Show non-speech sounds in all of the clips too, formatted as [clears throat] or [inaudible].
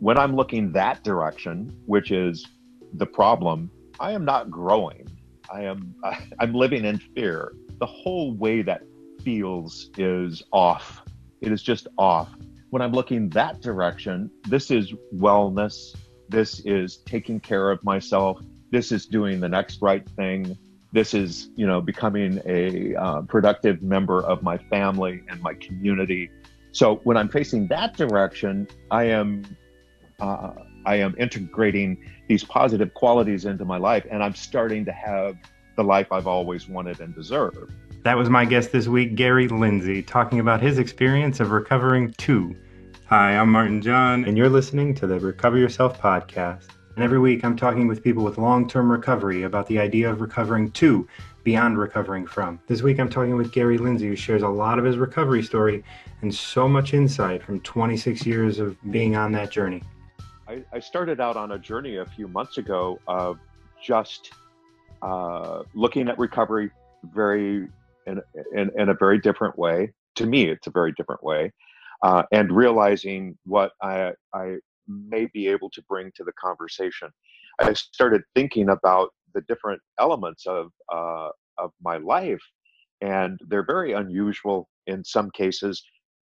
When I'm looking that direction, which is the problem, I am not growing. I am [laughs] I'm living in fear. The whole way that feels is off. It is just off. When I'm looking that direction, this is wellness. This is taking care of myself. This is doing the next right thing. This is, you know, becoming a uh, productive member of my family and my community. So when I'm facing that direction, I am uh, I am integrating these positive qualities into my life, and I'm starting to have the life I've always wanted and deserved. That was my guest this week, Gary Lindsay, talking about his experience of recovering too. Hi, I'm Martin John, and you're listening to the Recover Yourself podcast. And every week I'm talking with people with long term recovery about the idea of recovering to beyond recovering from. This week I'm talking with Gary Lindsay, who shares a lot of his recovery story and so much insight from 26 years of being on that journey. I, I started out on a journey a few months ago of just uh, looking at recovery very in, in, in, a very different way. To me, it's a very different way, uh, and realizing what I, I may be able to bring to the conversation. I started thinking about the different elements of uh, of my life, and they're very unusual in some cases.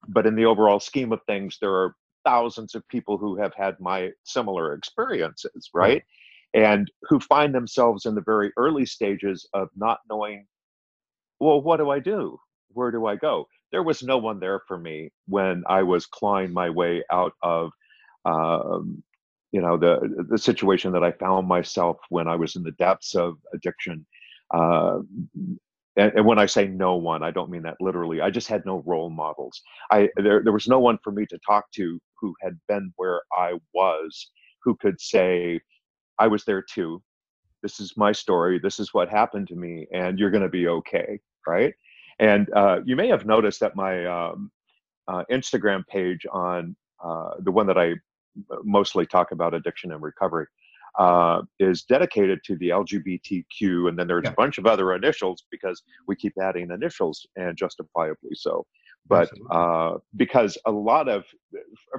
But in the overall scheme of things, there are thousands of people who have had my similar experiences, right? And who find themselves in the very early stages of not knowing, well, what do I do? Where do I go? There was no one there for me when I was clawing my way out of, um, you know, the the situation that I found myself when I was in the depths of addiction. Uh, and, and, when I say no one, I don't mean that literally. I just had no role models. I there there was no one for me to talk to who had been where I was, who could say, "I was there too. This is my story. This is what happened to me, and you're going to be okay." Right? And uh, you may have noticed that my um, uh, Instagram page on uh, the one that I mostly talk about addiction and recovery uh, is dedicated to the LGBTQ, and then there's yeah. a bunch of other initials because we keep adding initials, and justifiably so. But uh, because a lot of,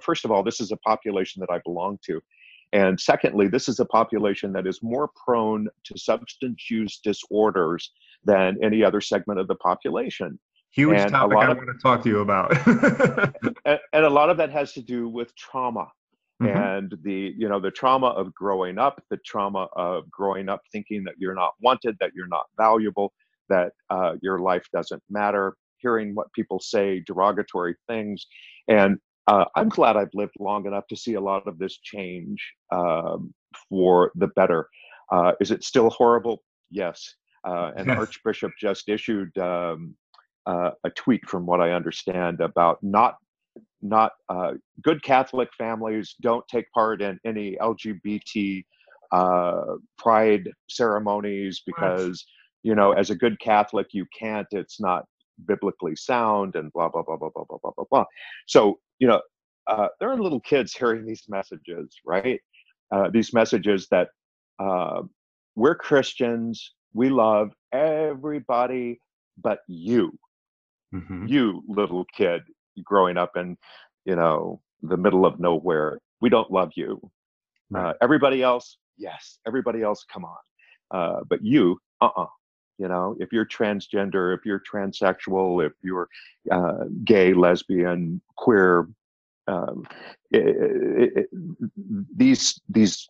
first of all, this is a population that I belong to. And secondly, this is a population that is more prone to substance use disorders than any other segment of the population. Huge and topic I of, want to talk to you about. [laughs] and, and, a lot of that has to do with trauma mm-hmm. and the you know the trauma of growing up the trauma of growing up thinking that you're not wanted that you're not valuable that uh, your life doesn't matter hearing what people say derogatory things and uh, i'm glad i've lived long enough to see a lot of this change um, for the better. Uh, is it still horrible? Yes. Uh, and [laughs] archbishop just issued um, uh, a tweet from what i understand about not not uh, good Catholic families don't take part in any LGBT uh, pride ceremonies because you know as a good Catholic you can't. It's not biblically sound and blah blah blah blah blah blah blah blah blah. So you know uh, there are little kids [laughs] hearing these messages, right? Uh, these messages that uh, we're Christians, we love everybody but you. Mm-hmm. You little kid, growing up in you know the middle of nowhere we don't love you right. uh, everybody else yes everybody else come on uh, but you uh-uh you know if you're transgender if you're transsexual if you're uh, gay lesbian queer um, it, it, these these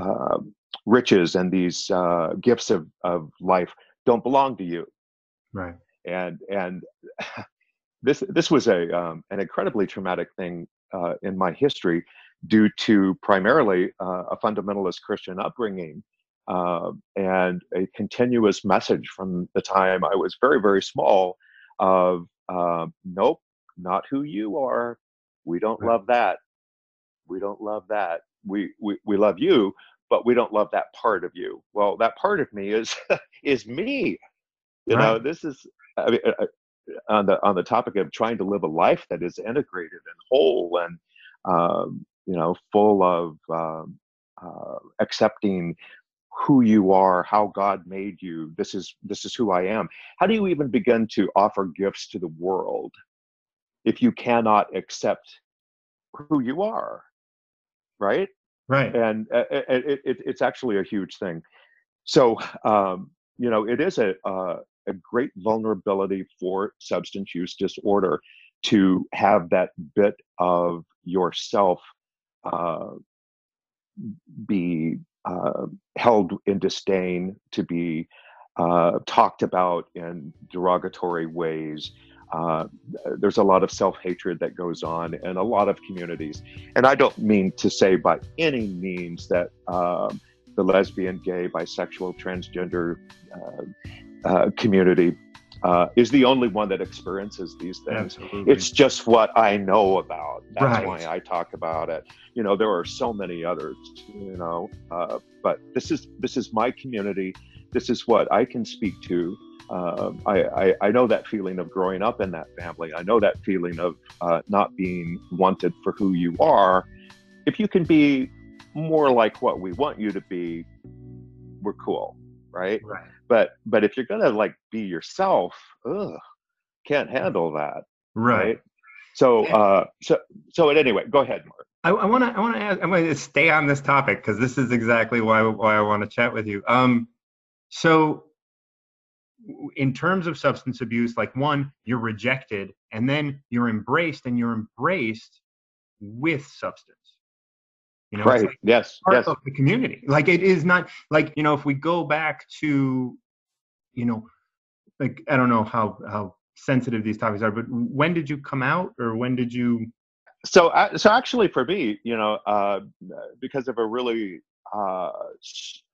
uh, riches and these uh, gifts of, of life don't belong to you. Right. And and [laughs] this this was a um, an incredibly traumatic thing uh, in my history due to primarily uh, a fundamentalist Christian upbringing uh, and a continuous message from the time I was very very small of um, nope not who you are. We don't love that. We don't love that. We, we we love you but we don't love that part of you. Well that part of me is [laughs] is me. You right. know this is I mean, uh, on the on the topic of trying to live a life that is integrated and whole and um, you know full of um, uh, accepting who you are how god made you this is this is who i am how do you even begin to offer gifts to the world if you cannot accept who you are right? Right. And uh, it, it, it's actually a huge thing. So, um, you know, it is a, uh, a great vulnerability for substance use disorder to have that bit of yourself uh, be uh, held in disdain, to be uh, talked about in derogatory ways. Uh, there's a lot of self hatred that goes on in a lot of communities. And I don't mean to say by any means that um, the lesbian, gay, bisexual, transgender uh, uh, community uh, is the only one that experiences these things. Absolutely. It's just what I know about. That's right. why I talk about it. You know, there are so many others. You know, uh, but this is this is my community. This is what I can speak to. Uh, I, I, I, know that feeling of growing up in that family. I know that feeling of uh, not being wanted for who you are. If you can be more like what we want you to be, we're cool, right? Right. But but if you're gonna like be yourself, ugh, can't handle that. Right. right? So uh so so at anyway, go ahead, Mark. I want to I want to ask I want to stay on this topic because this is exactly why why I want to chat with you. Um, so in terms of substance abuse, like one, you're rejected, and then you're embraced, and you're embraced with substance. You know, right? Like yes, part yes. of the community. Like it is not like you know if we go back to, you know, like I don't know how how sensitive these topics are, but when did you come out, or when did you? So, uh, so actually, for me, you know, uh, because of a really, uh,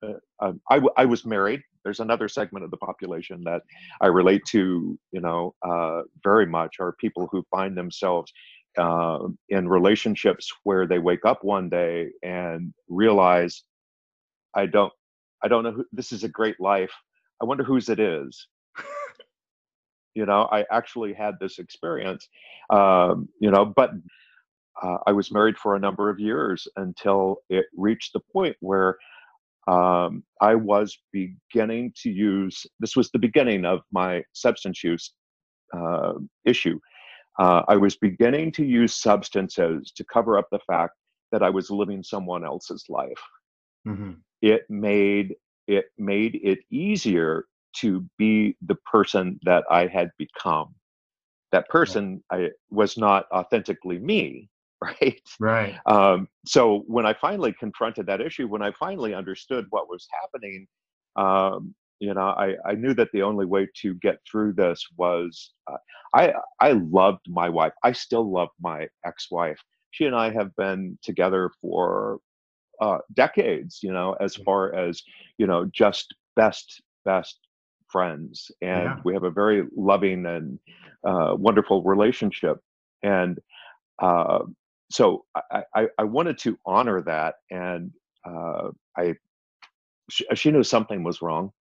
uh um, I, I was married. There's another segment of the population that I relate to, you know, uh, very much are people who find themselves uh, in relationships where they wake up one day and realize i don't i don't know who this is a great life. I wonder whose it is. You know i actually had this experience um, you know but uh, i was married for a number of years until it reached the point where um, i was beginning to use this was the beginning of my substance use uh, issue uh, I was beginning to use substances to cover up the fact that I was living someone else's life. Mm-hmm. It made it made it easier to be the person that I had become. That person I was not authentically me, [laughs] right? Right. Um, so when I finally confronted that issue, when I finally understood what was happening, um, you know i i knew that the only way to get through this was uh, i i loved my wife i still love my ex-wife she and i have been together for uh, decades you know as mm. far as you know just best best friends and yeah. we have a very loving and uh, wonderful relationship and uh, so I, I, I wanted to honor that and uh, I she, she knew something was wrong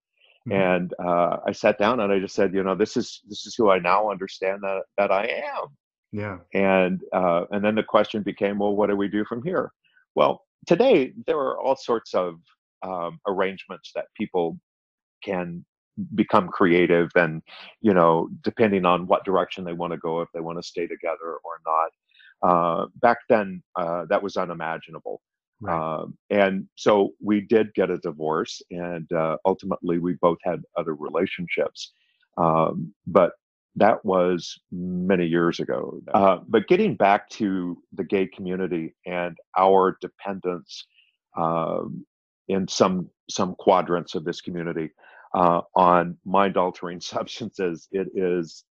Mm-hmm. And uh, I sat down and I just said, you know, this is this is who I now understand that that I am. Yeah. And uh, and then the question became, well, what do we do from here? Well, today there are all sorts of um, arrangements that people can become creative and you know depending on what direction they want to go if they want to stay together or not uh, back then uh, that was unimaginable Right. Um, and so we did get a divorce, and uh, ultimately we both had other relationships. Um, but that was many years ago. Uh, but getting back to the gay community and our dependence um, in some some quadrants of this community uh, on mind altering [laughs] substances, it is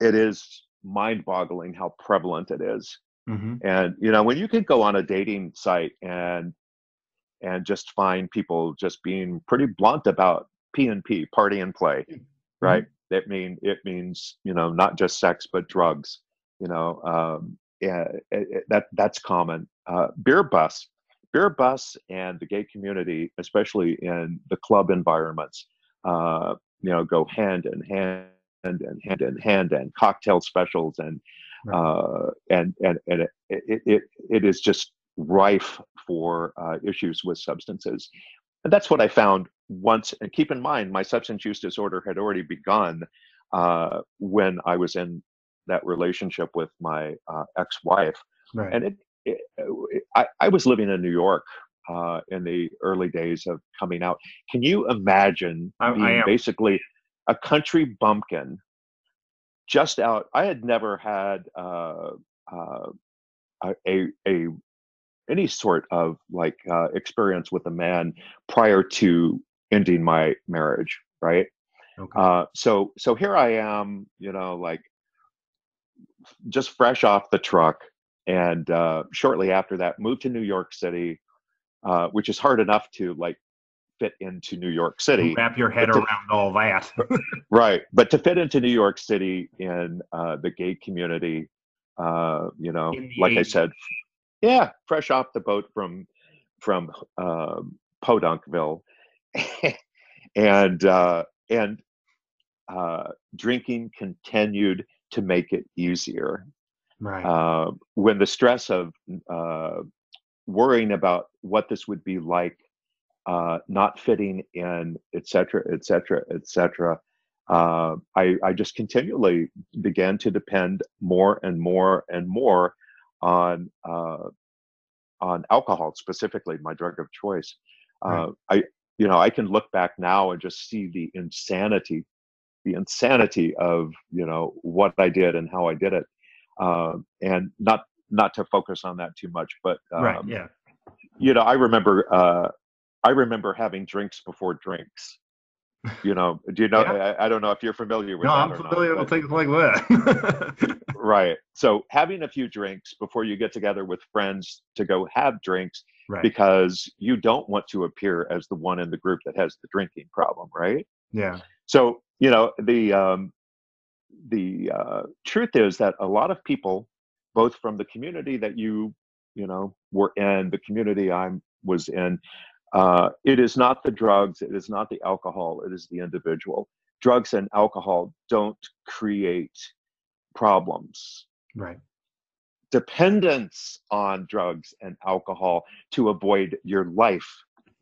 it is mind boggling how prevalent it is. Mm-hmm. And you know, when you can go on a dating site and and just find people just being pretty blunt about P and P, party and play, mm-hmm. right? That mean it means you know not just sex but drugs. You know, um, yeah, it, it, that that's common. Uh, beer bust, beer bust, and the gay community, especially in the club environments, uh, you know, go hand in hand and hand in hand, and cocktail specials and uh, and and and it, it, it, is just rife for uh, issues with substances. And that's what I found once. And keep in mind, my substance use disorder had already begun uh, when I was in that relationship with my uh, ex-wife, right. and it it, I, I was living in New York uh, in the early days of coming out. Can you imagine I- I being am. basically a country bumpkin just out? I had never had uh, uh, a, a any sort of like uh, experience with a man prior to ending my marriage, right? Okay. Uh, so so here I am, you know, like just fresh off the truck, and uh, shortly after that, moved to New York City, uh, which is hard enough to like fit into New York City, Wrap your head to- around all that. [laughs] right? But to fit into New York City in uh, the gay community, uh, you know, like I said, yeah, fresh off the boat from from um, Podunkville, [laughs] and uh, and uh, drinking continued to make it easier. right. Uh, when the stress of uh, worrying about what this would be like, uh, not fitting in, et cetera, et cetera, et cetera, uh, I, I just continually began to depend more and more and more on uh, on alcohol, specifically my drug of choice. Uh, I, you know, I can look back now and just see the insanity, the insanity of you know what I did and how I did it, uh, and not not to focus on that too much, but um, right. Yeah. you know, I remember uh, I remember having drinks before drinks. You know, do you know? Yeah. I, I don't know if you're familiar with No, that I'm not, familiar with things like that. [laughs] Right. So having a few drinks before you get together with friends to go have drinks right. because you don't want to appear as the one in the group that has the drinking problem, right? yeah. So, you know, the um the uh truth is that a lot of people both from the community that you, you know, were in, the community I'm was in, uh it is not the drugs, it is not the alcohol, it is the individual. Drugs and alcohol don't create problems Right. dependence on drugs and alcohol to avoid your life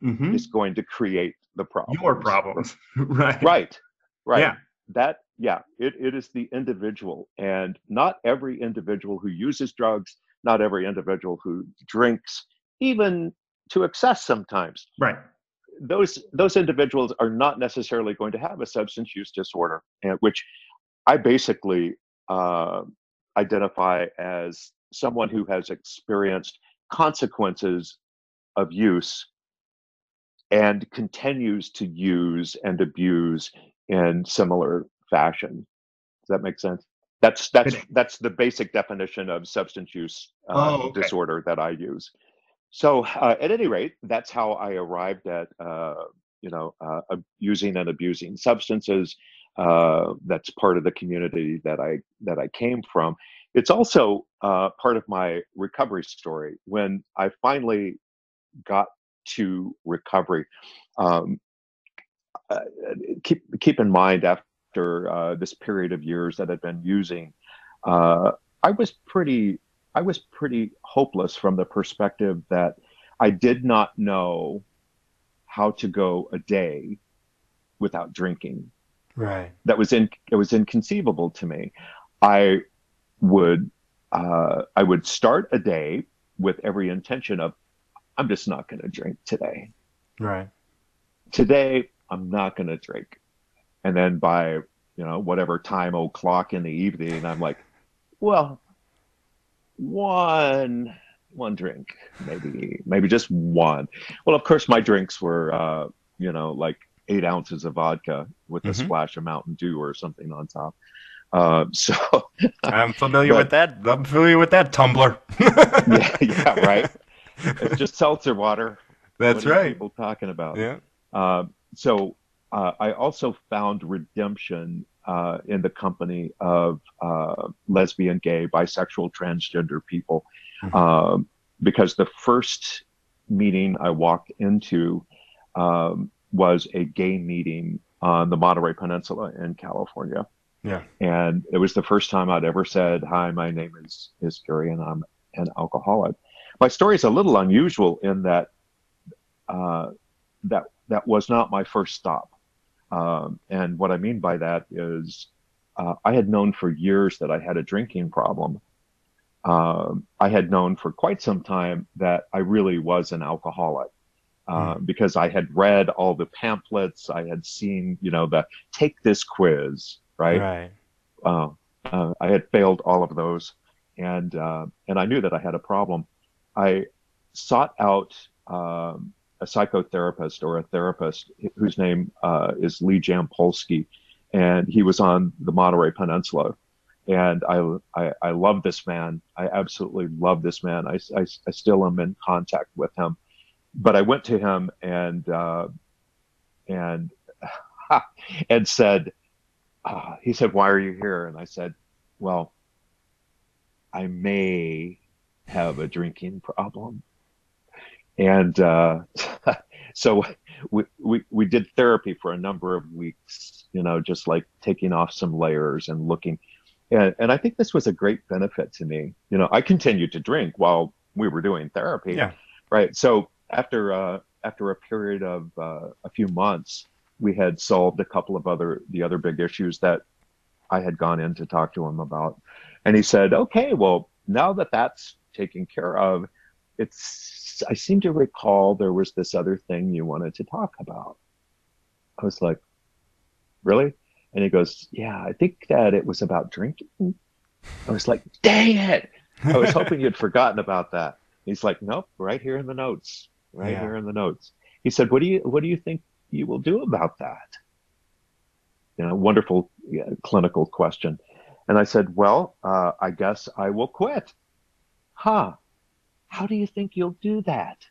Mm-hmm. is going to create the problem. Your problems. [laughs] right. Right. Right. Yeah. That yeah, it, it is the individual. And not every individual who uses drugs, not every individual who drinks, even to excess sometimes. Right. Those those individuals are not necessarily going to have a substance use disorder, which I basically uh, identify as someone who has experienced consequences of use and continues to use and abuse in similar fashion. Does that make sense? That's that's that's the basic definition of substance use uh, Oh, okay. disorder that I use. So uh, at any rate, that's how I arrived at uh, you know uh, using and abusing substances. Uh, that's part of the community that I that I came from. It's also uh, part of my recovery story. When I finally got to recovery, um, keep keep in mind after uh, this period of years that I'd been using, uh, I was pretty I was pretty hopeless from the perspective that I did not know how to go a day without drinking Right. that was in it was inconceivable to me. I would uh, I would start a day with every intention of I'm just not going to drink today. Right. Today I'm not going to drink, and then by you know whatever time o'clock in the evening I'm like, well, one one drink maybe maybe just one. Well, of course my drinks were uh, you know like eight ounces of vodka with a Mhm. splash of Mountain Dew or something on top. Uh, [laughs] so I'm familiar But- with that. I'm familiar with that tumbler. [laughs] yeah, [laughs] yeah, right. It's just seltzer water. That's right. People talking about. Yeah. Uh, so uh, I also found redemption uh, in the company of uh, lesbian, gay, bisexual, transgender people, Mhm. um, because the first meeting I walked into um, was a gay meeting on the Monterey Peninsula in California. Yeah. And it was the first time I'd ever said, "Hi, my name is is Gary, and I'm an alcoholic." My story is a little unusual in that uh, that that was not my first stop. Um, and what I mean by that is, uh, I had known for years that I had a drinking problem, um, I had known for quite some time that I really was an alcoholic. Uh, mm. Because I had read all the pamphlets, I had seen, you know, the take this quiz, right? Right. Uh, uh, I had failed all of those, and uh, and I knew that I had a problem. I sought out um, a psychotherapist or a therapist whose name uh, is Lee Jampolsky, and he was on the Monterey Peninsula. And I, I, I love this man. I absolutely love this man. I, I, I still am in contact with him. But I went to him and, uh, and, [laughs] and said, uh, he said, why are you here? And I said, well, I may have a drinking problem. And uh, [laughs] so we, we, we did therapy for a number of weeks, you know, just like taking off some layers and looking. And, and I think this was a great benefit to me. You know, I continued to drink while we were doing therapy. Yeah. Right. So after, uh, after a period of uh, a few months, we had solved a couple of other, the other big issues that I had gone in to talk to him about. And he said, okay, well, now that that's taken care of, it's, I seem to recall there was this other thing you wanted to talk about. I was like, really? And he goes, yeah, I think that it was about drinking. I was like, dang it. I was hoping you'd [laughs] forgotten about that. He's like, nope, right here in the notes, right yeah. here in the notes. He said, what do you, what do you think you will do about that? You know, wonderful yeah, clinical question. And I said, well, uh, I guess I will quit. Huh. How do you think you'll do that?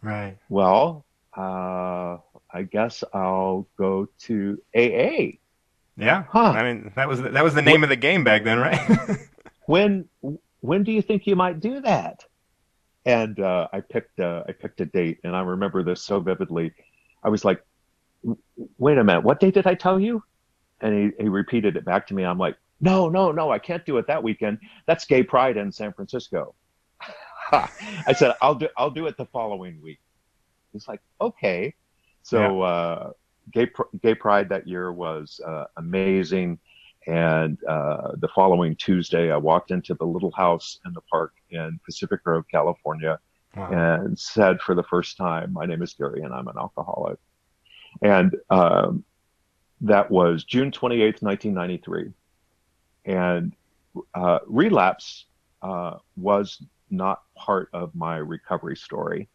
Right. Well, uh, I guess I'll go to AA. Yeah. Huh. I mean, that was that was the name when, of the game back then, right? [laughs] when when do you think you might do that? And uh, I picked uh, I picked a date, and I remember this so vividly. I was like, "Wait a minute, what date did I tell you?" And he, he repeated it back to me. I'm like, no, no, no, I can't do it that weekend. That's Gay Pride in San Francisco. [laughs] I said, I'll do, I'll do it the following week. He's like, okay. So, yeah. uh, Gay, Gay Pride that year was uh, amazing. And uh, the following Tuesday, I walked into the little house in the park in Pacific Grove, California, wow. and said for the first time, "My name is Gary, and I'm an alcoholic." And um, that was June 28th, 1993 and uh, relapse uh, was not part of my recovery story.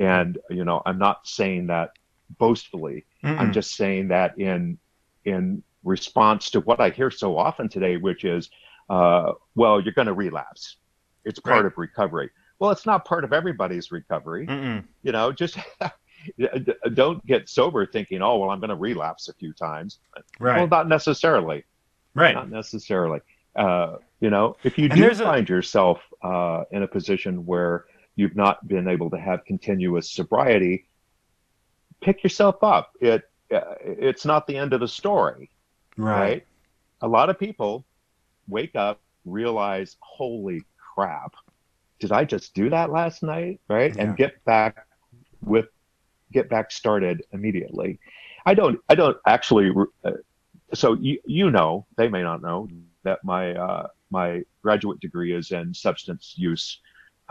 And you know, I'm not saying that boastfully. Mm-mm. I'm just saying that in in response to what I hear so often today, which is, uh, "Well, you're going to relapse. It's part right. of recovery." Well, it's not part of everybody's recovery. Mm-mm. You know, just [laughs] don't get sober thinking, "Oh, well, I'm going to relapse a few times." Right. Well, not necessarily. Right. Not necessarily. Uh, you know, if you do find a... yourself uh, in a position where you've not been able to have continuous sobriety, pick yourself up. It uh, it's not the end of the story, right. right? A lot of people wake up, realize, "Holy crap, did I just do that last night?" Right, yeah. and get back with get back started immediately. I don't. I don't actually. Uh, so you you know they may not know that my uh, my graduate degree is in substance use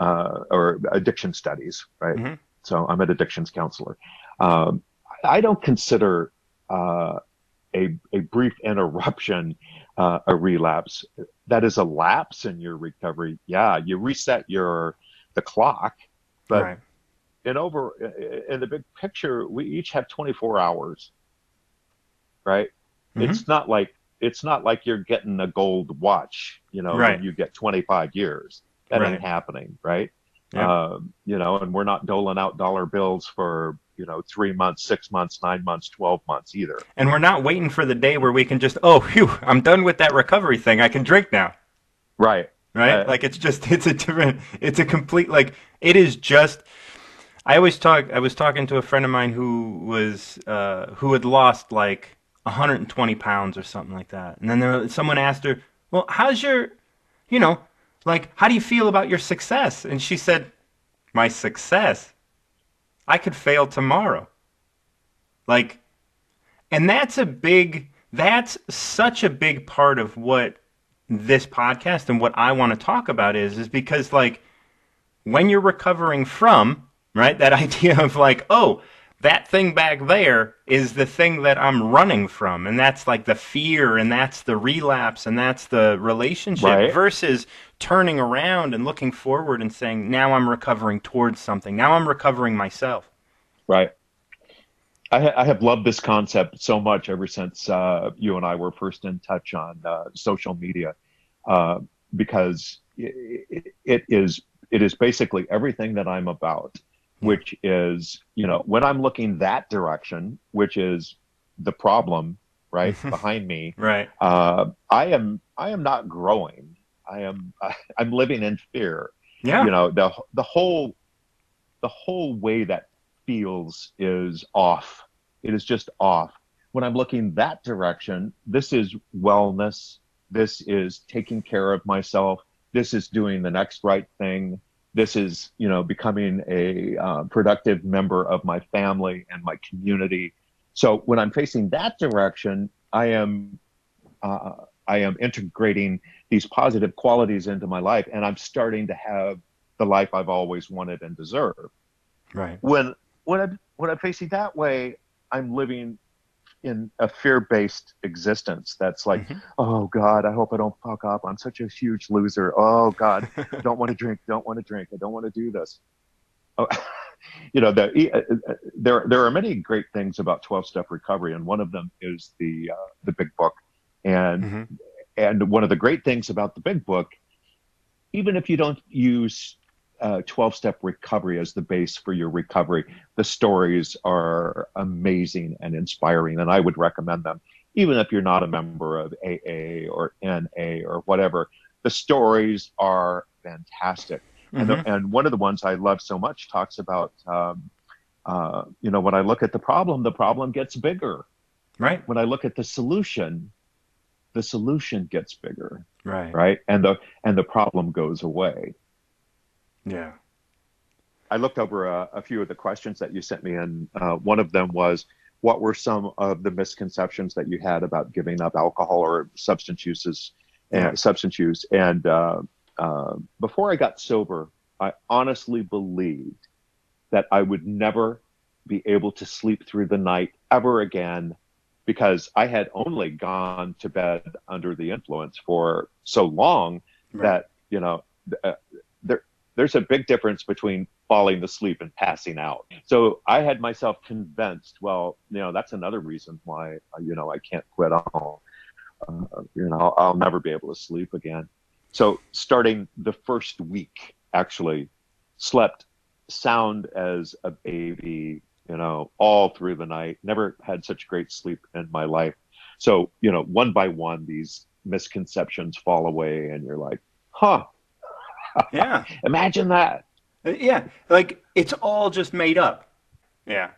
uh, or addiction studies, right? Mm-hmm. So I'm an addictions counselor. Um, I don't consider uh, a a brief interruption uh, a relapse. That is a lapse in your recovery. Yeah, you reset your the clock, but right. in over in the big picture, we each have 24 hours, right? Mm-hmm. It's not like it's not like you're getting a gold watch, you know, right. you get 25 years. That right. ain't happening, right? Yeah. Um, you know, and we're not doling out dollar bills for, you know, three months, six months, nine months, 12 months either. And we're not waiting for the day where we can just, oh, phew, I'm done with that recovery thing. I can drink now. Right. Right. Uh, like it's just, [laughs] it's a different, it's a complete, like, it is just, I always talk, I was talking to a friend of mine who was, uh, who had lost like, 120 pounds or something like that. And then there, someone asked her, Well, how's your, you know, like, how do you feel about your success? And she said, My success? I could fail tomorrow. Like, and that's a big, that's such a big part of what this podcast and what I want to talk about is is because like when you're recovering from, right? That [laughs] idea of like, oh, that thing back there is the thing that I'm running from. And that's like the fear and that's the relapse and that's the relationship Right. versus turning around and looking forward and saying, now I'm recovering towards something. Now I'm recovering myself. Right. I, ha- I have loved this concept so much ever since uh, you and I were first in touch on uh, social media, uh, because it, it is it is basically everything that I'm about, which is you know when I'm looking that direction, which is the problem right [laughs] behind me. Right. Uh, I am I am not growing. I am [laughs] I'm living in fear Yeah. you know the the whole the whole way that feels is off it is just off when i'm looking that direction this is wellness this is taking care of myself this is doing the next right thing this is you know becoming a uh, productive member of my family and my community so when i'm facing that direction i am uh, i am integrating these positive qualities into my life and i'm starting to have the life I've always wanted and deserved. Right. When when I'm when I'm facing that way, I'm living in a fear-based existence that's like, Mhm. oh God, I hope I don't fuck up. I'm such a huge loser. Oh God, I [laughs] don't want to drink. Don't want to drink. I don't want to do this. Oh, [laughs] you know, the, uh, uh, there there are many great things about 12-step recovery, and one of them is the uh, the Big Book, and Mhm. and one of the great things about the big book even if you don't use uh, 12 step recovery as the base for your recovery. The stories are amazing and inspiring and i would recommend them. Even if you're not a member of aa or na or whatever the stories are fantastic. And, Mhm. the, and one of the ones i love so much talks about um, uh, you know when i look at the problem the problem gets bigger. Right. when i look at the solution the solution gets bigger. Right. right? And the and the problem goes away Yeah. i looked over a, a few of the questions that you sent me and uh, one of them was what were some of the misconceptions that you had about giving up alcohol or substance uses Yeah. and substance use and uh, uh, before i got sober i honestly believed that i would never be able to sleep through the night ever again because i had only gone to bed under the influence for so long Right. that you know uh, there's a big difference between falling asleep and passing out. So i had myself convinced well you know that's another reason why you know i can't quit on uh, you know I'll never be able to sleep again. So starting the first week actually slept sound as a baby you know all through the night. Never had such great sleep in my life. So you know one by one these misconceptions fall away and you're like huh Yeah. [laughs] imagine that Uh, Yeah, like it's all just made up. Yeah.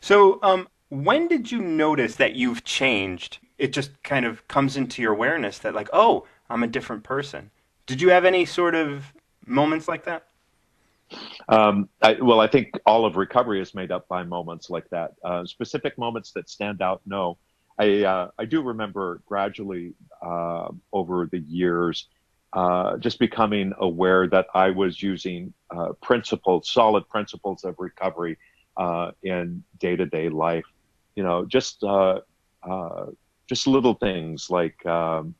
So, um, when did you notice that you've changed? It just kind of comes into your awareness that, like, oh, I'm a different person. Did you have any sort of moments like that? Um, I, well, I think all of recovery is made up by moments like that. Uh, specific moments that stand out, no. I uh, I do remember gradually uh, over the years uh, just becoming aware that I was using uh, principles, solid principles of recovery uh, in day to day life. You know, just uh, uh, just little things like um,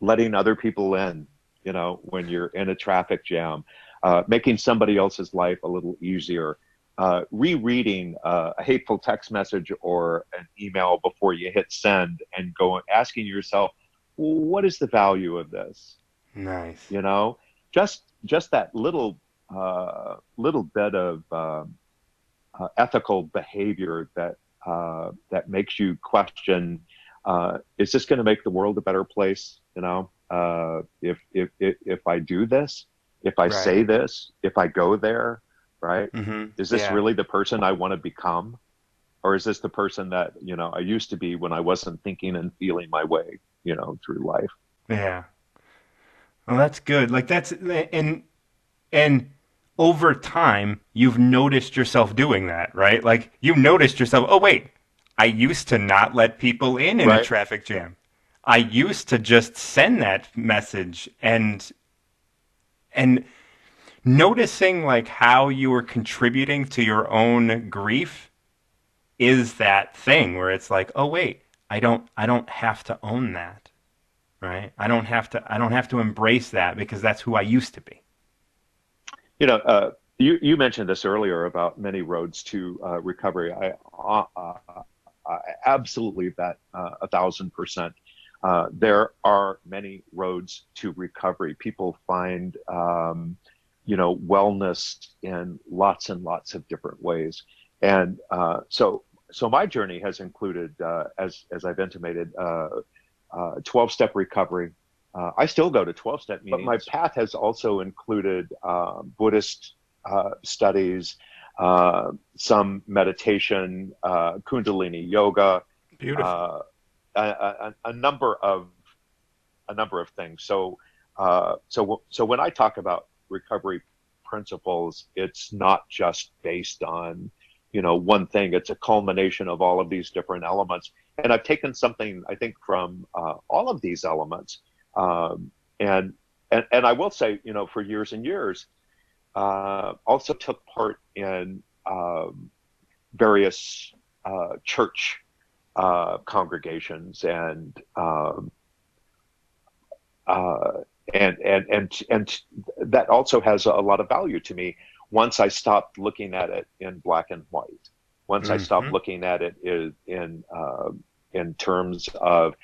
letting other people in. You know, when you're in a traffic jam making somebody else's life a little easier, rereading a hateful text message or an email before you hit send, and go asking yourself, what is the value of this? Nice. You know, just just that little uh, little bit of um, uh, ethical behavior that uh, that makes you question: uh, Is this going to make the world a better place? You know, uh, if if if if I do this, if I Right. say this, if I go there, right? Mm-hmm. Is this yeah. really the person I want to become? Or is this the person that, you know, I used to be when I wasn't thinking and feeling my way, you know, through life? Yeah. Well, that's good. Like that's and and over time you've noticed yourself doing that, right? Like you've noticed yourself, "Oh wait, I used to not let people in in a traffic jam. I used to just send that message and and noticing like how you were contributing to your own grief is that thing where it's like, oh wait, I don't I don't have to own that. Right? I don't have to I don't have to embrace that because that's who I used to be. You know, uh, you you mentioned this earlier about many roads to uh, recovery. I, uh, uh absolutely bet uh, a thousand percent. Uh, there are many roads to recovery. People find, um, you know, wellness in lots and lots of different ways, and so so my journey has included, as as I've intimated, twelve step recovery, uh, I still go to 12 step meetings. But my path has also included uh, Buddhist uh, studies, uh, some meditation, uh, Kundalini yoga, Beautiful. Uh, a, a, a, number of a number of things. So, so, so when I talk about recovery principles, it's not just based on you know one thing it's a culmination of all of these different elements and i've taken something i think from uh, all of these elements um, and, and and I will say, you know, for years and years, uh, also took part in um, various uh, church uh, congregations and um, uh, and and and and that also has a lot of value to me. Once I stopped looking at it in black and white, once mm-hmm. I stopped looking at it in in, uh, in terms of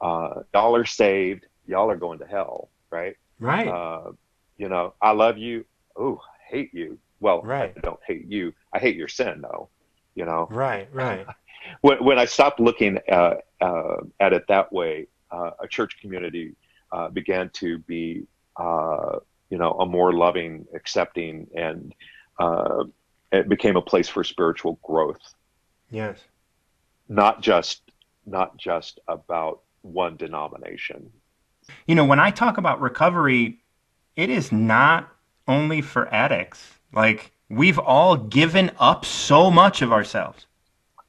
uh, dollar saved, y'all are going to hell, right? Right. Uh, you know, I love you. Oh, hate you. Well, right. I don't hate you. I hate your sin, though. You know. Right. Right. [laughs] when when I stopped looking uh, uh, at it that way, uh, a church community uh, began to be, uh, you know, a more loving, accepting, and it became a place for spiritual growth. Yes. Not just not just about one denomination. You know, when I talk about recovery, it is not only for addicts. Like, we've all given up so much of ourselves.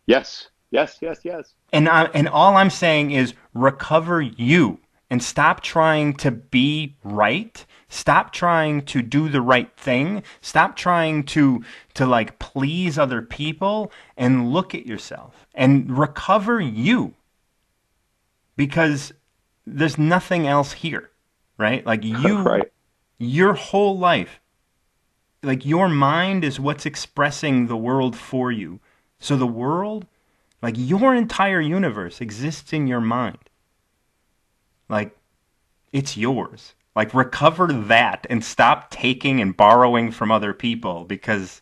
Yes, yes, yes, yes. And, I, and all I'm saying is recover you and stop trying to be right stop trying to do the right thing stop trying to to like please other people and look at yourself and recover you because there's nothing else here, right? Like you, right. your whole life, like your mind is what's expressing the world for you. So the world, like your entire universe exists in your mind. Like it's yours. Like recover that and stop taking and borrowing from other people because,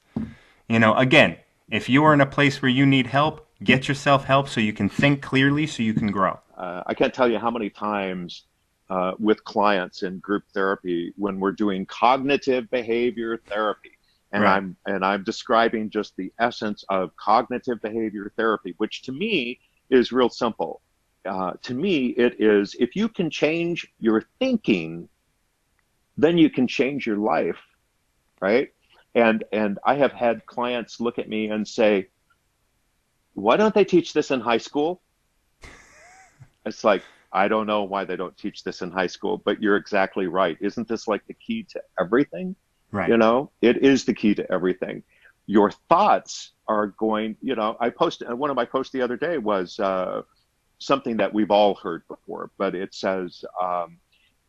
you know, again, if you are in a place where you need help, get yourself help so you can think clearly so you can grow uh, I can't tell you how many times uh, with clients in group therapy when we're doing cognitive behavior therapy, and right. I'm and I'm describing just the essence of cognitive behavior therapy, which to me is real simple. Uh, to me, it is if you can change your thinking, then you can change your life, right? And and I have had clients look at me and say, "Why don't they teach this in high school?" [laughs] it's like I don't know why they don't teach this in high school, but you're exactly right. Isn't this like the key to everything? Right. You know, it is the key to everything. Your thoughts are going, you know, I posted one of my posts the other day was uh, something that we've all heard before, but it says, um,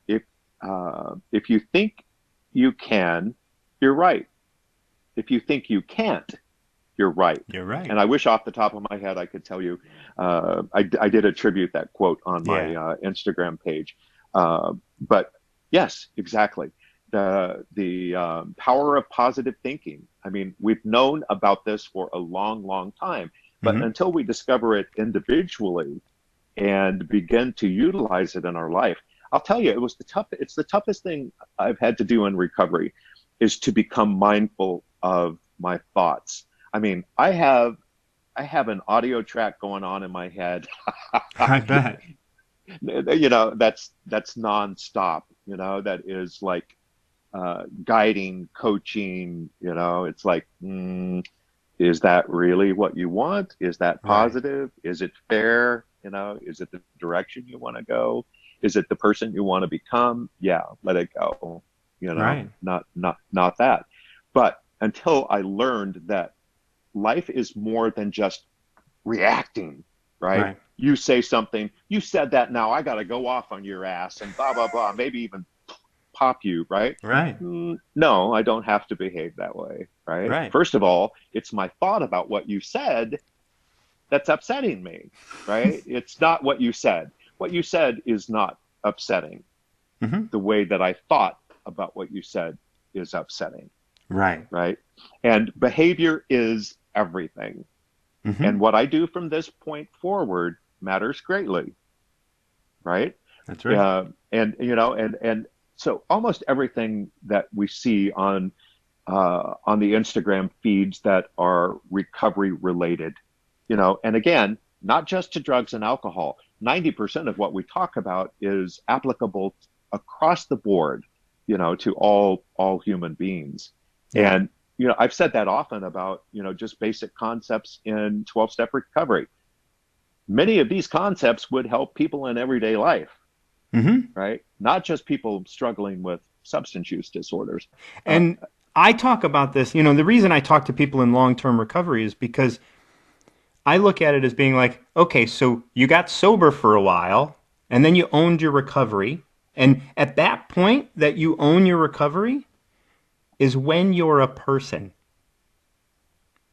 if, uh, if you think you can, you're right. If you think you can't, you're right. You're right. And I wish off the top of my head I could tell you. Uh, I, I did attribute that quote on my yeah. uh, Instagram page. Uh, but yes, exactly. The the um, power of positive thinking. I mean, we've known about this for a long, long time, but mm-hmm. until we discover it individually and begin to utilize it in our life, I'll tell you, it was the tough. It's the toughest thing I've had to do in recovery, is to become mindful of my thoughts I mean, I have I have an audio track going on in my head. [laughs] I bet. [laughs] You know, that's that's nonstop. You know, that is like uh, guiding, coaching. You know, it's like, mm, is that really what you want? Is that positive? Right. Is it fair? You know, is it the direction you want to go? Is it the person you want to become? Yeah, let it go. You know, Right. not not not that. But until I learned that life is more than just reacting, right? Right. You say something, you said that now I got to go off on your ass and blah blah blah, maybe even pop you, right? Right. Mm, No, I don't have to behave that way, right? Right. First of all, it's my thought about what you said that's upsetting me, right? [laughs] it's not what you said. What you said is not upsetting. Mhm. The way that I thought about what you said is upsetting, Right. right? And behavior is everything. Mhm. And what I do from this point forward matters greatly, right? That's right. Uh, and you know, and and so almost everything that we see on uh, on the Instagram feeds that are recovery related, you know, and again, not just to drugs and alcohol. Ninety percent of what we talk about is applicable across the board, you know, to all all human beings. Yeah. And you know, I've said that often about you know just basic concepts in twelve step recovery. Many of these concepts would help people in everyday life Mhm. right? Not just people struggling with substance use disorders. And I talk about this, you know, the reason I talk to people in long term recovery is because I look at it as being like, okay, so you got sober for a while and then you owned your recovery. And at that point that you own your recovery is when you're a person,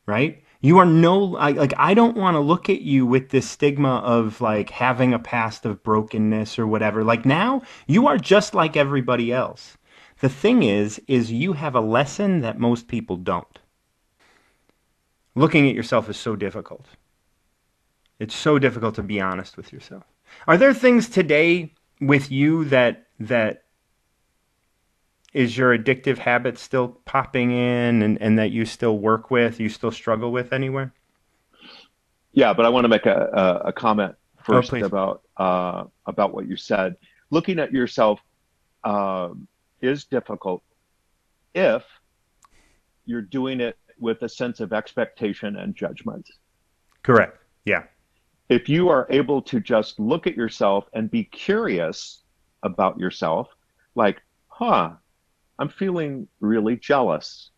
right? You are no, like, I don't want to look at you with this stigma of like having a past of brokenness or whatever. Like now, you are just like everybody else. The thing is, is you have a lesson that most people don't. Looking at yourself is so difficult. It's so difficult to be honest with yourself. Are there things today with you that that is your addictive habit still popping in and, and that you still work with, you still struggle with anywhere? Yeah, but I want to make a, a, a comment first please. about uh, about what you said. Looking at yourself um, is difficult if you're doing it with a sense of expectation and judgment. Correct. Yeah. If you are able to just look at yourself and be curious about yourself, like, huh, I'm feeling really jealous.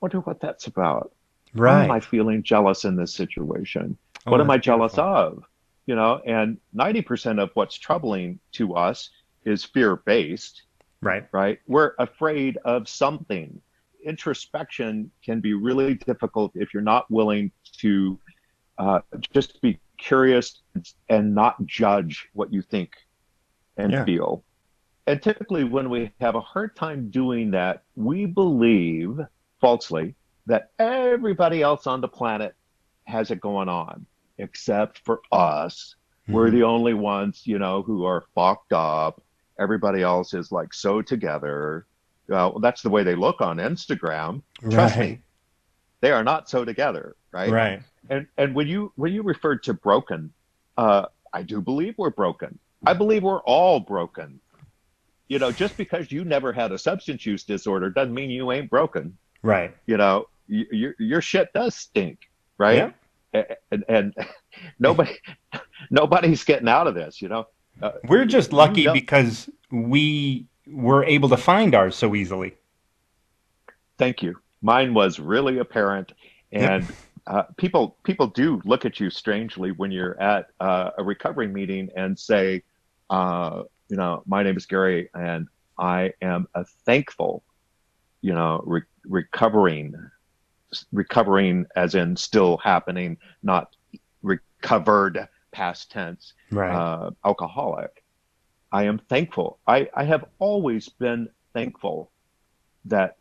Wonder what that's about. Why am I feeling jealous in this situation? Oh, what am I jealous beautiful. of? You know, and 90% of what's troubling to us is fear based, Right. right? We're afraid of something. Introspection can be really difficult if you're not willing to uh, just be curious and not judge what you think and Yeah. feel. And typically, when we have a hard time doing that, we believe falsely that everybody else on the planet has it going on, except for us. We're Mhm. the only ones, you know, who are fucked up. Everybody else is like so together. Well, that's the way they look on Instagram. Trust me, they are not so together, right? Right. And and when you when you referred to broken, uh, I do believe we're broken. I believe we're all broken. You know, just because you never had a substance use disorder doesn't mean you ain't broken. Right. You know, y- your your shit does stink, right? A- And, and [laughs] nobody nobody's getting out of this. You know, uh, We're just lucky you know- because we were able to find ours so easily. Thank you. Mine was really apparent, and uh, people people do look at you strangely when you're at uh, a recovery meeting and say, uh, you know, my name is Gary, and I am a thankful, you know, re- recovering, recovering as in still happening, not recovered past tense Right. uh, alcoholic. I am thankful. I, I have always been thankful that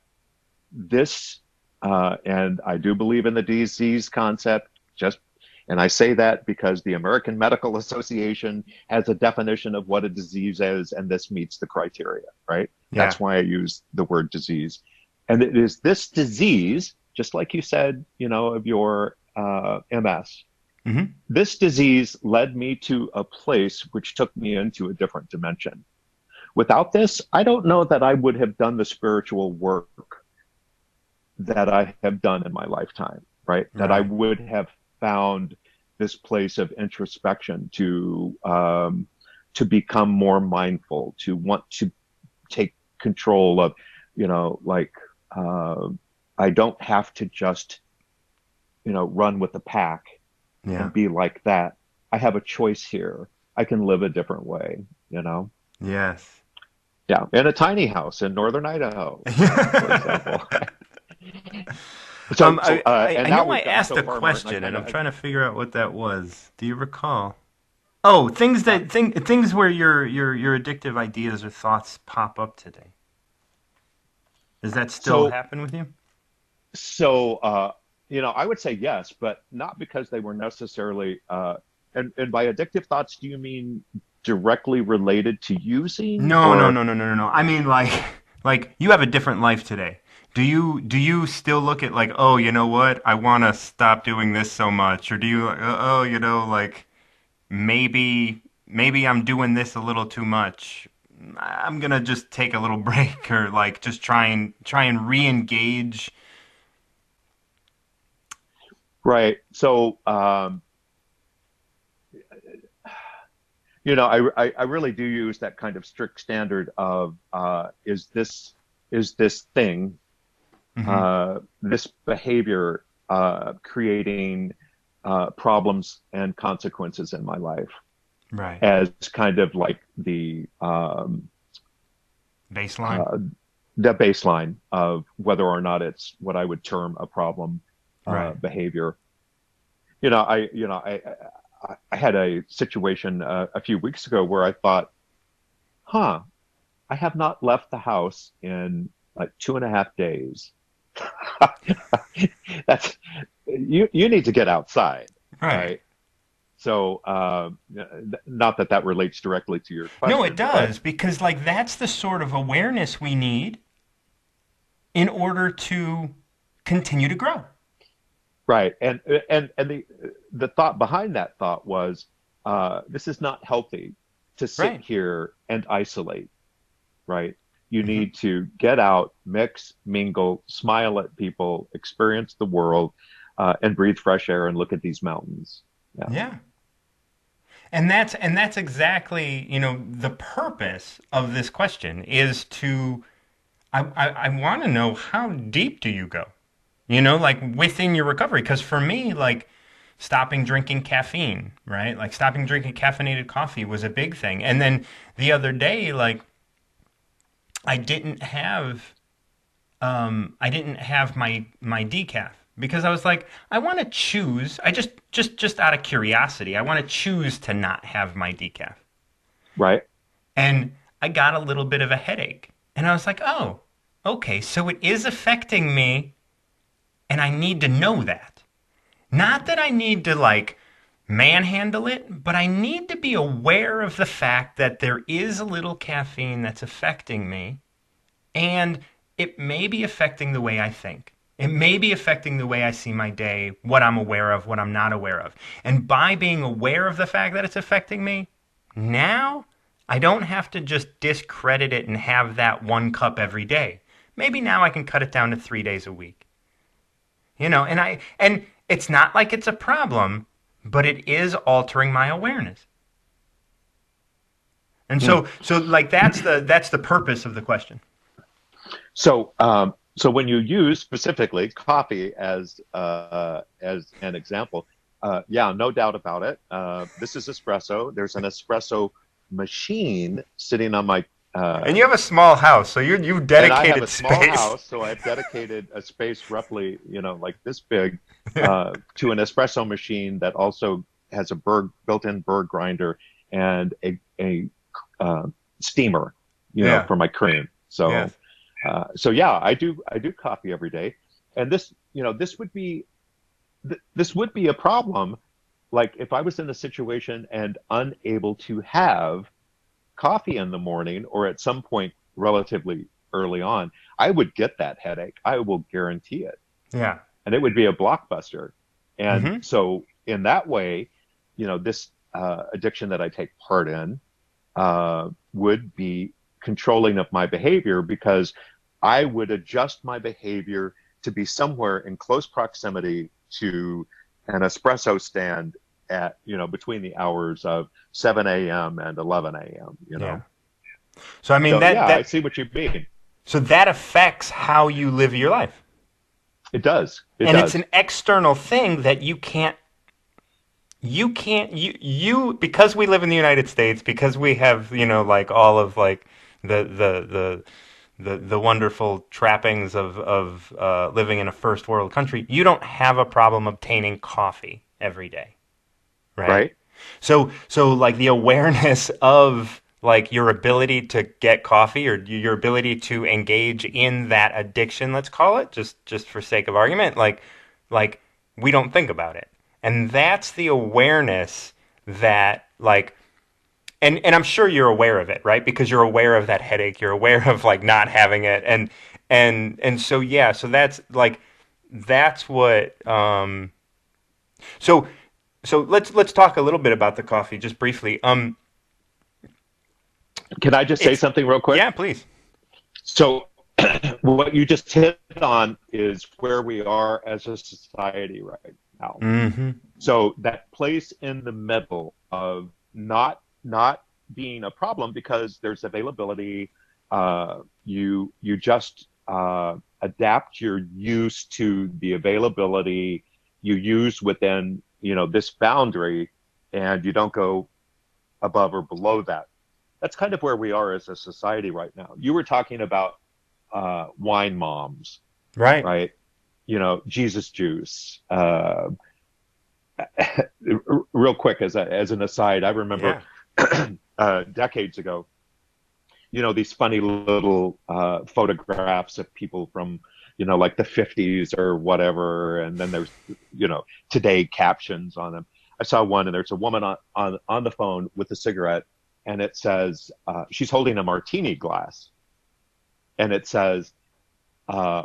this, uh, and I do believe in the disease concept, just, and I say that because the American Medical [laughs] Association has a definition of what a disease is, and this meets the criteria, right? yeah. That's why I use the word disease. And it is this disease, just like you said, you know, of your uh, MS, Mhm. this disease led me to a place which took me into a different dimension. Without this, I don't know that I would have done the spiritual work that I have done in my lifetime, right? That I would have found this place of introspection, to um, to become more mindful, to want to take control of, you know, like uh, I don't have to just, you know, run with the pack Yeah. and be like that. I have a choice here. I can live a different way, you know? Yes. Yeah. In a tiny house in northern Idaho, for [laughs] example. [laughs] So, um, so, I, uh, I, I now know I asked so a question, and I'm I- trying to figure out what that was. Do you recall? Oh, things that thing, things where your your your addictive ideas or thoughts pop up today. Does that still So- happen with you? So, uh, you know, I would say yes, but not because they were necessarily. Uh, and, and by addictive thoughts, do you mean directly related to using? No, or- no, no, no, no, no, no. I mean, like, [laughs] like you have a different life today. Do you do you still look at like, oh, you know what? I want to stop doing this so much, or do you, uh, oh, you know, like maybe maybe I'm doing this a little too much. I'm gonna just take a little [laughs] break, or like just try and try and re-engage. Right. So, um, you know, I, I, I really do use that kind of strict standard of uh, is this is this thing, Mhm. uh, this behavior uh, creating uh, problems and consequences in my life right. as kind of like the um, Baseline. uh, the baseline of whether or not it's what I would term a problem uh, Right. behavior. You know, I you know I I, I had a situation uh, a few weeks ago where I thought, huh, I have not left the house in like two and a half days. [laughs] That's you. You need to get outside, right. right? So, um, not that that relates directly to your question. No, it but- does because like that's the sort of awareness we need in order to continue to grow. Right, and and and the the thought behind that thought was, uh, this is not healthy to sit Right. here and isolate. Right, you Mhm. need to get out, mix, mingle, smile at people, experience the world, uh, and breathe fresh air and look at these mountains. Yeah. Yeah. And that's and that's exactly, you know, the purpose of this question is to I I, I want to know how deep do you go? You know, like within your recovery because for me like stopping drinking caffeine, right? Like stopping drinking caffeinated coffee was a big thing. And then the other day like I didn't have um, I didn't have my my decaf because I was like, I want to choose. I just just just out of curiosity, I want to choose to not have my decaf, Right. and I got a little bit of a headache, and I was like, oh, okay, so it is affecting me, and I need to know that. Not that I need to like manhandle it, but I need to be aware of the fact that there is a little caffeine that's affecting me and it may be affecting the way I think. It may be affecting the way I see my day, what I'm aware of, what I'm not aware of. And by being aware of the fact that it's affecting me, now I don't have to just discredit it and have that one cup every day. Maybe now I can cut it down to 3 days a week. You know, and I and it's not like it's a problem, but it is altering my awareness. And so so like that's the that's the purpose of the question. So, um, so when you use specifically coffee as uh, as an example, uh, yeah, no doubt about it. Uh, this is espresso. There's an espresso machine sitting on my. Uh, And you have a small house, so you you've and I have dedicated a small space. house, so I've dedicated a space roughly, you know, like this big, uh, [laughs] to an espresso machine that also has a Berg built-in burr grinder and a a uh, steamer, you know, Yeah. for my cream. So. Yes. Uh, so yeah, I do I do coffee every day, and this you know this would be th- this would be a problem, like if I was in a situation and unable to have coffee in the morning or at some point relatively early on, I would get that headache. I will guarantee it, Yeah. and it would be a blockbuster. And Mhm. so in that way, you know, this uh, addiction that I take part in uh, would be controlling of my behavior because I would adjust my behavior to be somewhere in close proximity to an espresso stand at you know between the hours of 7 a.m. and 11 a.m. You know. Yeah. So I mean So, that, yeah, that I see what you mean. so that affects how you live your life. It does. It and does. it's an external thing that you can't you can't you you because we live in the United States because we have you know like all of like the the the the, the wonderful trappings of of uh, living in a first world country you don't have a problem obtaining coffee every day right right. so so like the awareness [laughs] of like your ability to get coffee or your ability to engage in that addiction, let's call it, just just for sake of argument, like like we don't think about it. And that's the awareness that like and and I'm sure you're aware of it, right? Because you're aware of that headache, you're aware of like not having it and and and so yeah, so that's like that's what um so so let's let's talk a little bit about the coffee just briefly. Um Can I just say something real quick? yeah, please. So, [clears throat] what you just hit on is where we are as a society right now. Mhm. So that place in the middle of not not being a problem because there's availability. Uh, you you just uh, adapt your use to the availability you use within you know this boundary, and you don't go above or below that. That's kind of where we are as a society right now. You were talking about uh, wine moms, Right. right? You know, Jesus juice. Uh, [laughs] real quick, as a, as an aside, I remember [clears throat] uh, decades ago, you know, these funny little uh, photographs of people from, you know, like the 50s or whatever, and then there's, you know, today captions on them. I saw one, and there's a woman on on, on the phone with a cigarette, and it says uh, she's holding a martini glass, and it says. Uh,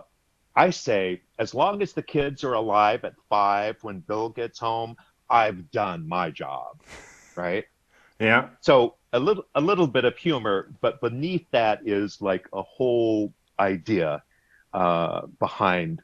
I say, as long as the kids are alive at five when Bill gets home, I've done my job, right? Yeah. So a little, a little bit of humor, but beneath that is like a whole idea uh, behind,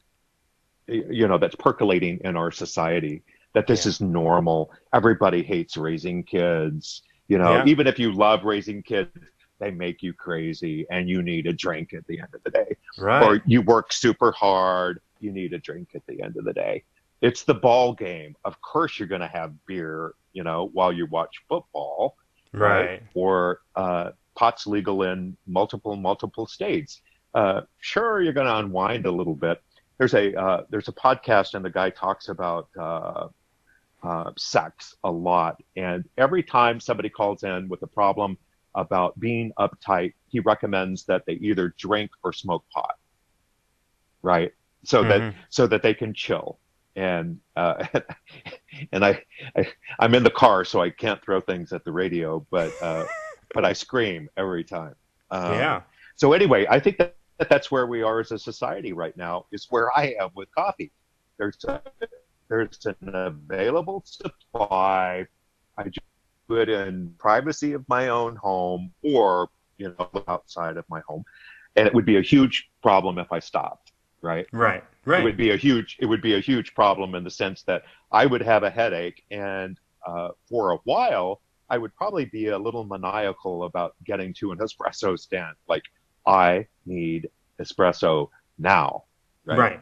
you know, that's percolating in our society that this Yeah. is normal. Everybody hates raising kids. You know, Yeah. even if you love raising kids, they make you crazy, and you need a drink at the end of the day Right. or you work super hard, you need a drink at the end of the day. It's the ball game. Of course, you're going to have beer, you know, while you watch football, right. Or uh, pot's legal in multiple, multiple states. Uh, sure, you're going to unwind a little bit. There's a uh, there's a podcast, and the guy talks about uh, uh, sex a lot. And every time somebody calls in with a problem about being uptight, he recommends that they either drink or smoke pot, right? So that Mhm. so that they can chill. And uh, [laughs] and I, I I'm in the car, so I can't throw things at the radio, but uh, but I scream every time. Um, yeah. So anyway, I think that, that that's where we are as a society right now. Is where I am with coffee. There's a, there's an available supply. I just do it in privacy of my own home, or you know, outside of my home, and it would be a huge problem if I stopped. Right? Right. Right. It would be a huge. It would be a huge problem in the sense that I would have a headache, and uh, for a while, I would probably be a little maniacal about getting to an espresso stand. Like, I need espresso now. Right. Right.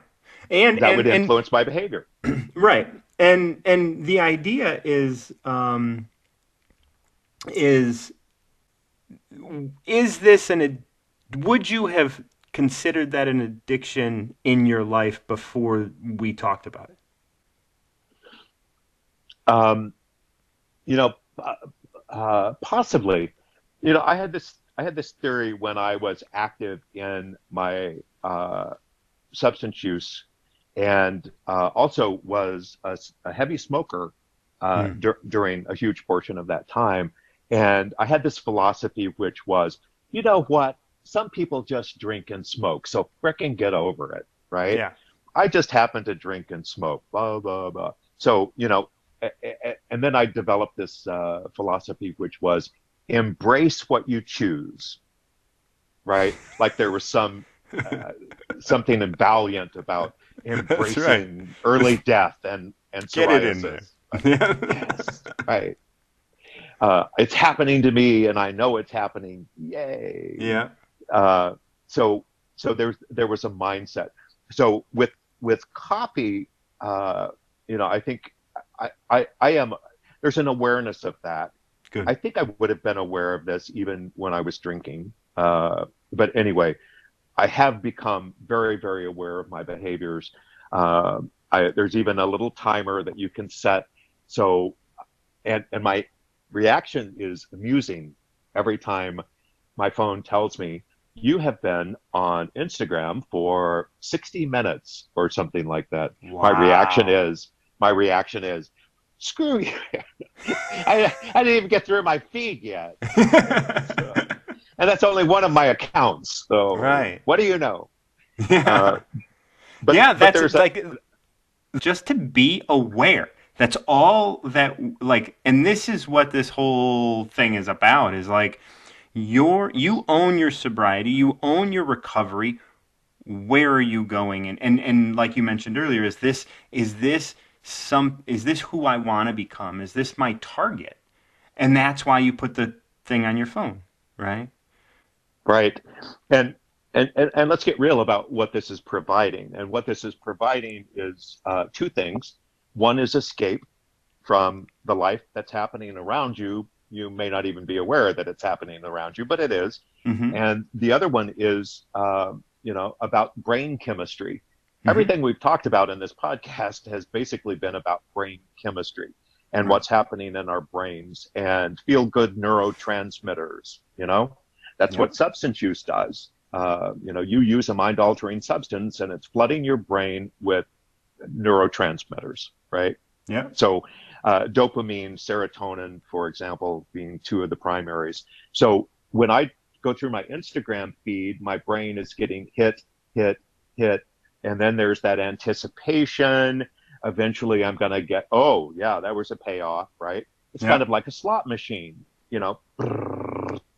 And That and, would and influence my behavior. [clears throat] right. And and the idea is um is is this an would you have considered that an addiction in your life before we talked about it? Um, you know, uh, uh, possibly. You know, I had this. I had this theory when I was active in my uh, substance use, and uh, also was a heavy smoker uh, Hmm. dur- during a huge portion of that time. And I had this philosophy, which was, you know what? Some people just drink and smoke, so frickin' get over it, right? Yeah. I just happen to drink and smoke, blah blah blah. So you know, a- a- and then I developed this uh, philosophy, which was embrace what you choose, right? Like there was some uh, [laughs] something valiant about [laughs] embracing early death and and Get it in there. [laughs] yes, right. Uh, it's happening to me, and I know it's happening. Yay! Yeah. Uh, so so there's there was a mindset. So with with copy, uh, you know, I think I, I I am there's an awareness of that. Good. I think I would have been aware of this even when I was drinking. Uh, but anyway, I have become very, very aware of my behaviors. Uh, I, there's even a little timer that you can set. So, and, and my reaction is amusing every time my phone tells me, you have been on Instagram for 60 minutes or something like that. Wow. My reaction is, my reaction is, screw you. [laughs] I, I didn't even get through my feed yet. [laughs] So, and that's only one of my accounts. So Right. what do you know? yeah. Uh, but, yeah, but that's there's a- like just to be aware. That's all that like and this is what this whole thing is about is like your you own your sobriety, you own your recovery. Where are you going? And and, and like you mentioned earlier, is this is this some is this who I want to become? Is this my target? And that's why you put the thing on your phone, right? Right. And, and, and, and let's get real about what this is providing. And what this is providing is uh, two things. One is escape from the life that's happening around you. You may not even be aware that it's happening around you, but it is. Mhm. And the other one is, uh, you know, about brain chemistry. Mhm. Everything we've talked about in this podcast has basically been about brain chemistry and Right. what's happening in our brains and feel good neurotransmitters. You know, that's Yep. what substance use does. Uh, you know, you use a mind altering substance and it's flooding your brain with neurotransmitters, right? Yeah. So, uh, dopamine, serotonin, for example, being two of the primaries. So, when I go through my Instagram feed, my brain is getting hit, hit, hit. And then there's that anticipation. Eventually, I'm going to get, oh, yeah, that was a payoff, right? It's Yeah. kind of like a slot machine, you know,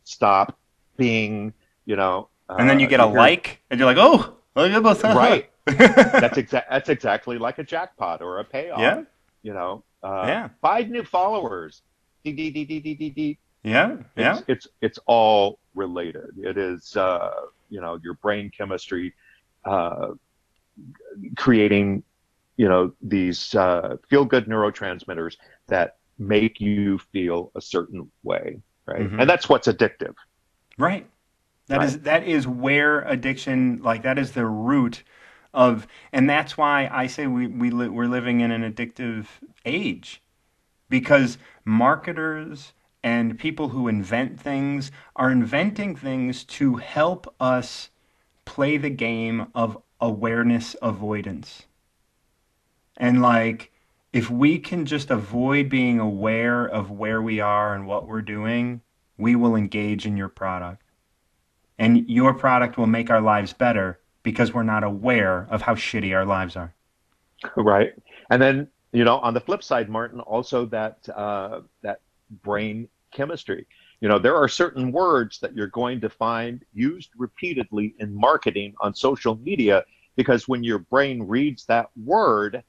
stop, bing, you know. And then you uh, get a like and you're like, "Oh, look at this." Right. [laughs] That's exact. That's exactly like a jackpot or a payoff. Yeah. You know. Uh, Yeah. Five new followers. Dee, dee, dee, dee, dee, dee, dee. Yeah, yeah, It's, it's it's all related. It is uh, you know your brain chemistry uh, creating you know these uh, feel good neurotransmitters that make you feel a certain way, right? Mhm. And that's what's addictive. right. That is Right. that is where addiction, like that, is the root of, and that's why I say we we li- we're living in an addictive age, because marketers and people who invent things are inventing things to help us play the game of awareness avoidance. And like, if we can just avoid being aware of where we are and what we're doing, we will engage in your product. And your product will make our lives better because we're not aware of how shitty our lives are. Right. And then, you know, on the flip side, Martin, also that uh, that brain chemistry. You know, there are certain words that you're going to find used repeatedly in marketing on social media because when your brain reads that word,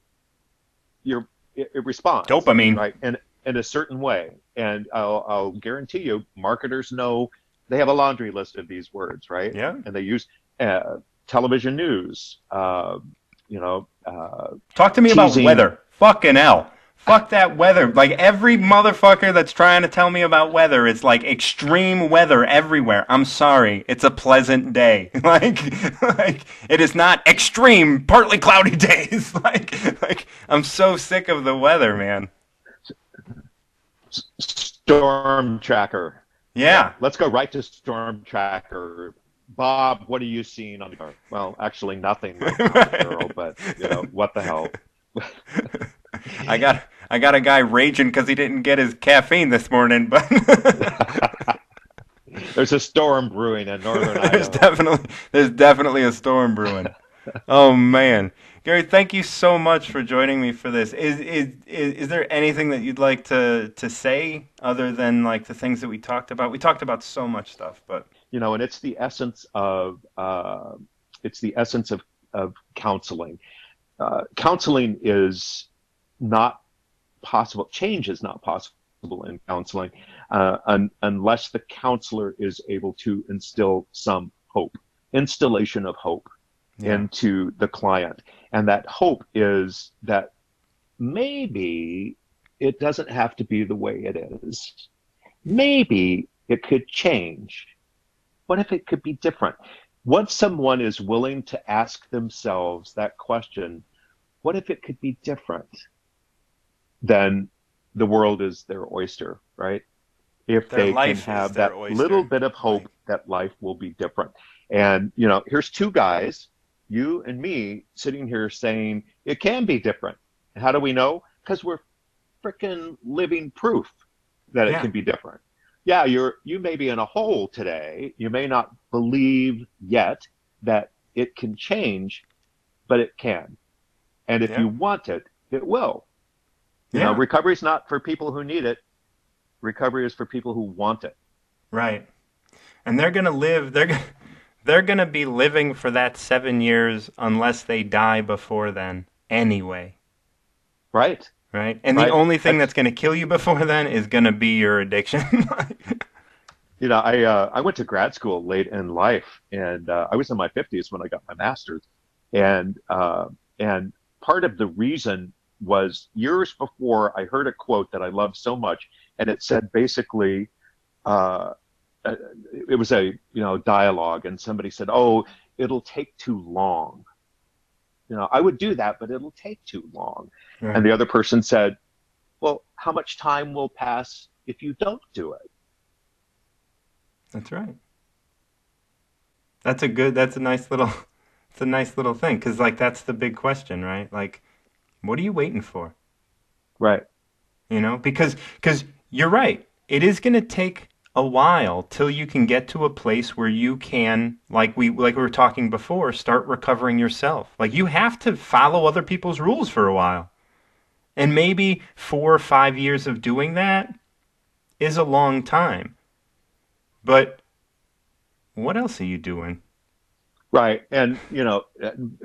your it, it responds. Dopamine. Right. and in a certain way. And I'll, I'll guarantee you, marketers know they have a laundry list of these words, right? Yeah. And they use uh, television news, uh, you know, uh, Talk to me Teasing. about weather. Fucking hell. Fuck that weather. Like every motherfucker that's trying to tell me about weather, it's like extreme weather everywhere. I'm sorry. It's a pleasant day. [laughs] Like like it is not extreme partly cloudy [laughs] days. Like like I'm so sick of the weather, man. Storm Tracker. Yeah. Let's go right to Storm Tracker. Bob, what are you seeing on the car? Well, actually nothing, right now, [laughs] Carol, but you know what the hell. I got I got a guy raging cuz he didn't get his caffeine this morning, but [laughs] There's a storm brewing in northern [laughs] there's definitely there's definitely a storm brewing. oh man, Gary, thank you so much for joining me for this. Is, is is is there anything that you'd like to to say other than like the things that we talked about? We talked about so much stuff, but you know, and it's the essence of uh, it's the essence of of counseling. Uh, counseling is not possible. Change is not possible in counseling uh, un, unless the counselor is able to instill some hope, installation of hope yeah. into the client. And that hope is that maybe it doesn't have to be the way it is. Maybe it could change. What if it could be different? Once someone is willing to ask themselves that question, what if it could be different? Then the world is their oyster, right? If their they can have that oyster. little bit of hope right. that life will be different. And, you know, here's two guys, you and me, sitting here saying it can be different. How do we know? Because we're freaking living proof that it can be different. Yeah, you're you may be in a hole today. You may not believe yet that it can change, but it can. And if yeah. you want it, it will. You yeah. know, recovery is not for people who need it. Recovery is for people who want it. Right. And they're going to live they're [laughs] they're going to be living for that 7 years unless they die before then anyway. Right. Right. And right. the only thing that's, that's going to kill you before then is going to be your addiction. [laughs] you know, I uh, I went to grad school late in life, and uh, I was in my 50s when I got my master's, and uh, and part of the reason was years before I heard a quote that I loved so much, and it said basically, uh, uh, it was a you know dialogue, and somebody said, "Oh, it'll take too long." You know, I would do that, but it'll take too long. Right. And the other person said, "Well, how much time will pass if you don't do it?" That's right. That's a good. That's a nice little. [laughs] It's a nice little thing because, like, that's the big question, right? Like, what are you waiting for? Right. You know, because because you're right. It is going to take a while till you can get to a place where you can like we like we were talking before start recovering yourself like you have to follow other people's rules for a while and maybe 4 or 5 years of doing that is a long time but what else are you doing Right. And, you know,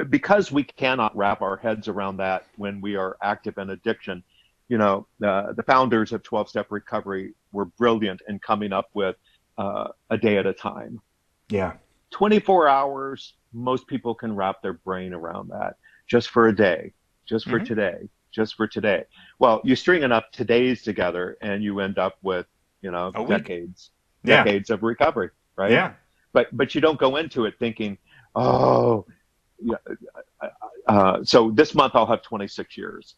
because we cannot wrap our heads around that when we are active in addiction, you know, uh, the founders of 12 step recovery were brilliant in coming up with uh, a day at a time. Yeah. 24 hours, most people can wrap their brain around that just for a day, just for mm-hmm. today, just for today. Well, you string enough todays together and you end up with, you know, a decades, week. decades yeah. of recovery, right? Yeah. But, but you don't go into it thinking, oh, yeah. Uh, so this month I'll have 26 years.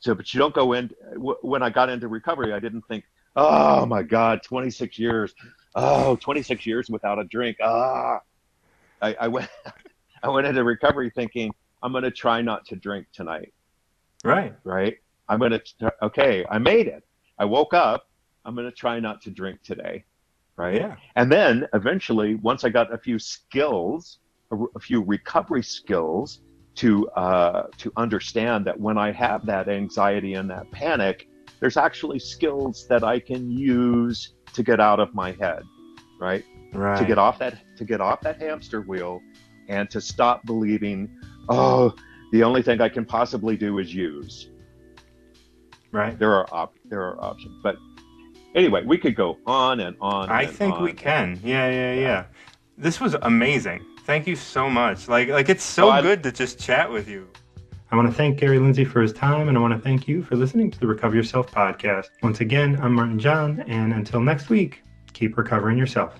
So, but you don't go in. When I got into recovery, I didn't think, oh my God, 26 years. Oh, 26 years without a drink. Ah, I, I went, [laughs] I went into recovery thinking I'm going to try not to drink tonight. Right. Right. I'm going to, okay, I made it. I woke up. I'm going to try not to drink today. Right. Yeah. And then eventually, once I got a few skills, a, a few recovery skills to uh, to understand that when I have that anxiety and that panic, there's actually skills that I can use to get out of my head, right? Right. To get off that to get off that hamster wheel, and to stop believing, oh, the only thing I can possibly do is use. Right. There are op- there are options, but anyway, we could go on and on. I and think on. we can. Yeah, yeah, yeah, yeah. This was amazing. Thank you so much. Like, like it's so oh, good to just chat with you. I want to thank Gary Lindsay for his time, and I want to thank you for listening to the Recover Yourself podcast. Once again, I'm Martin John, and until next week, keep recovering yourself.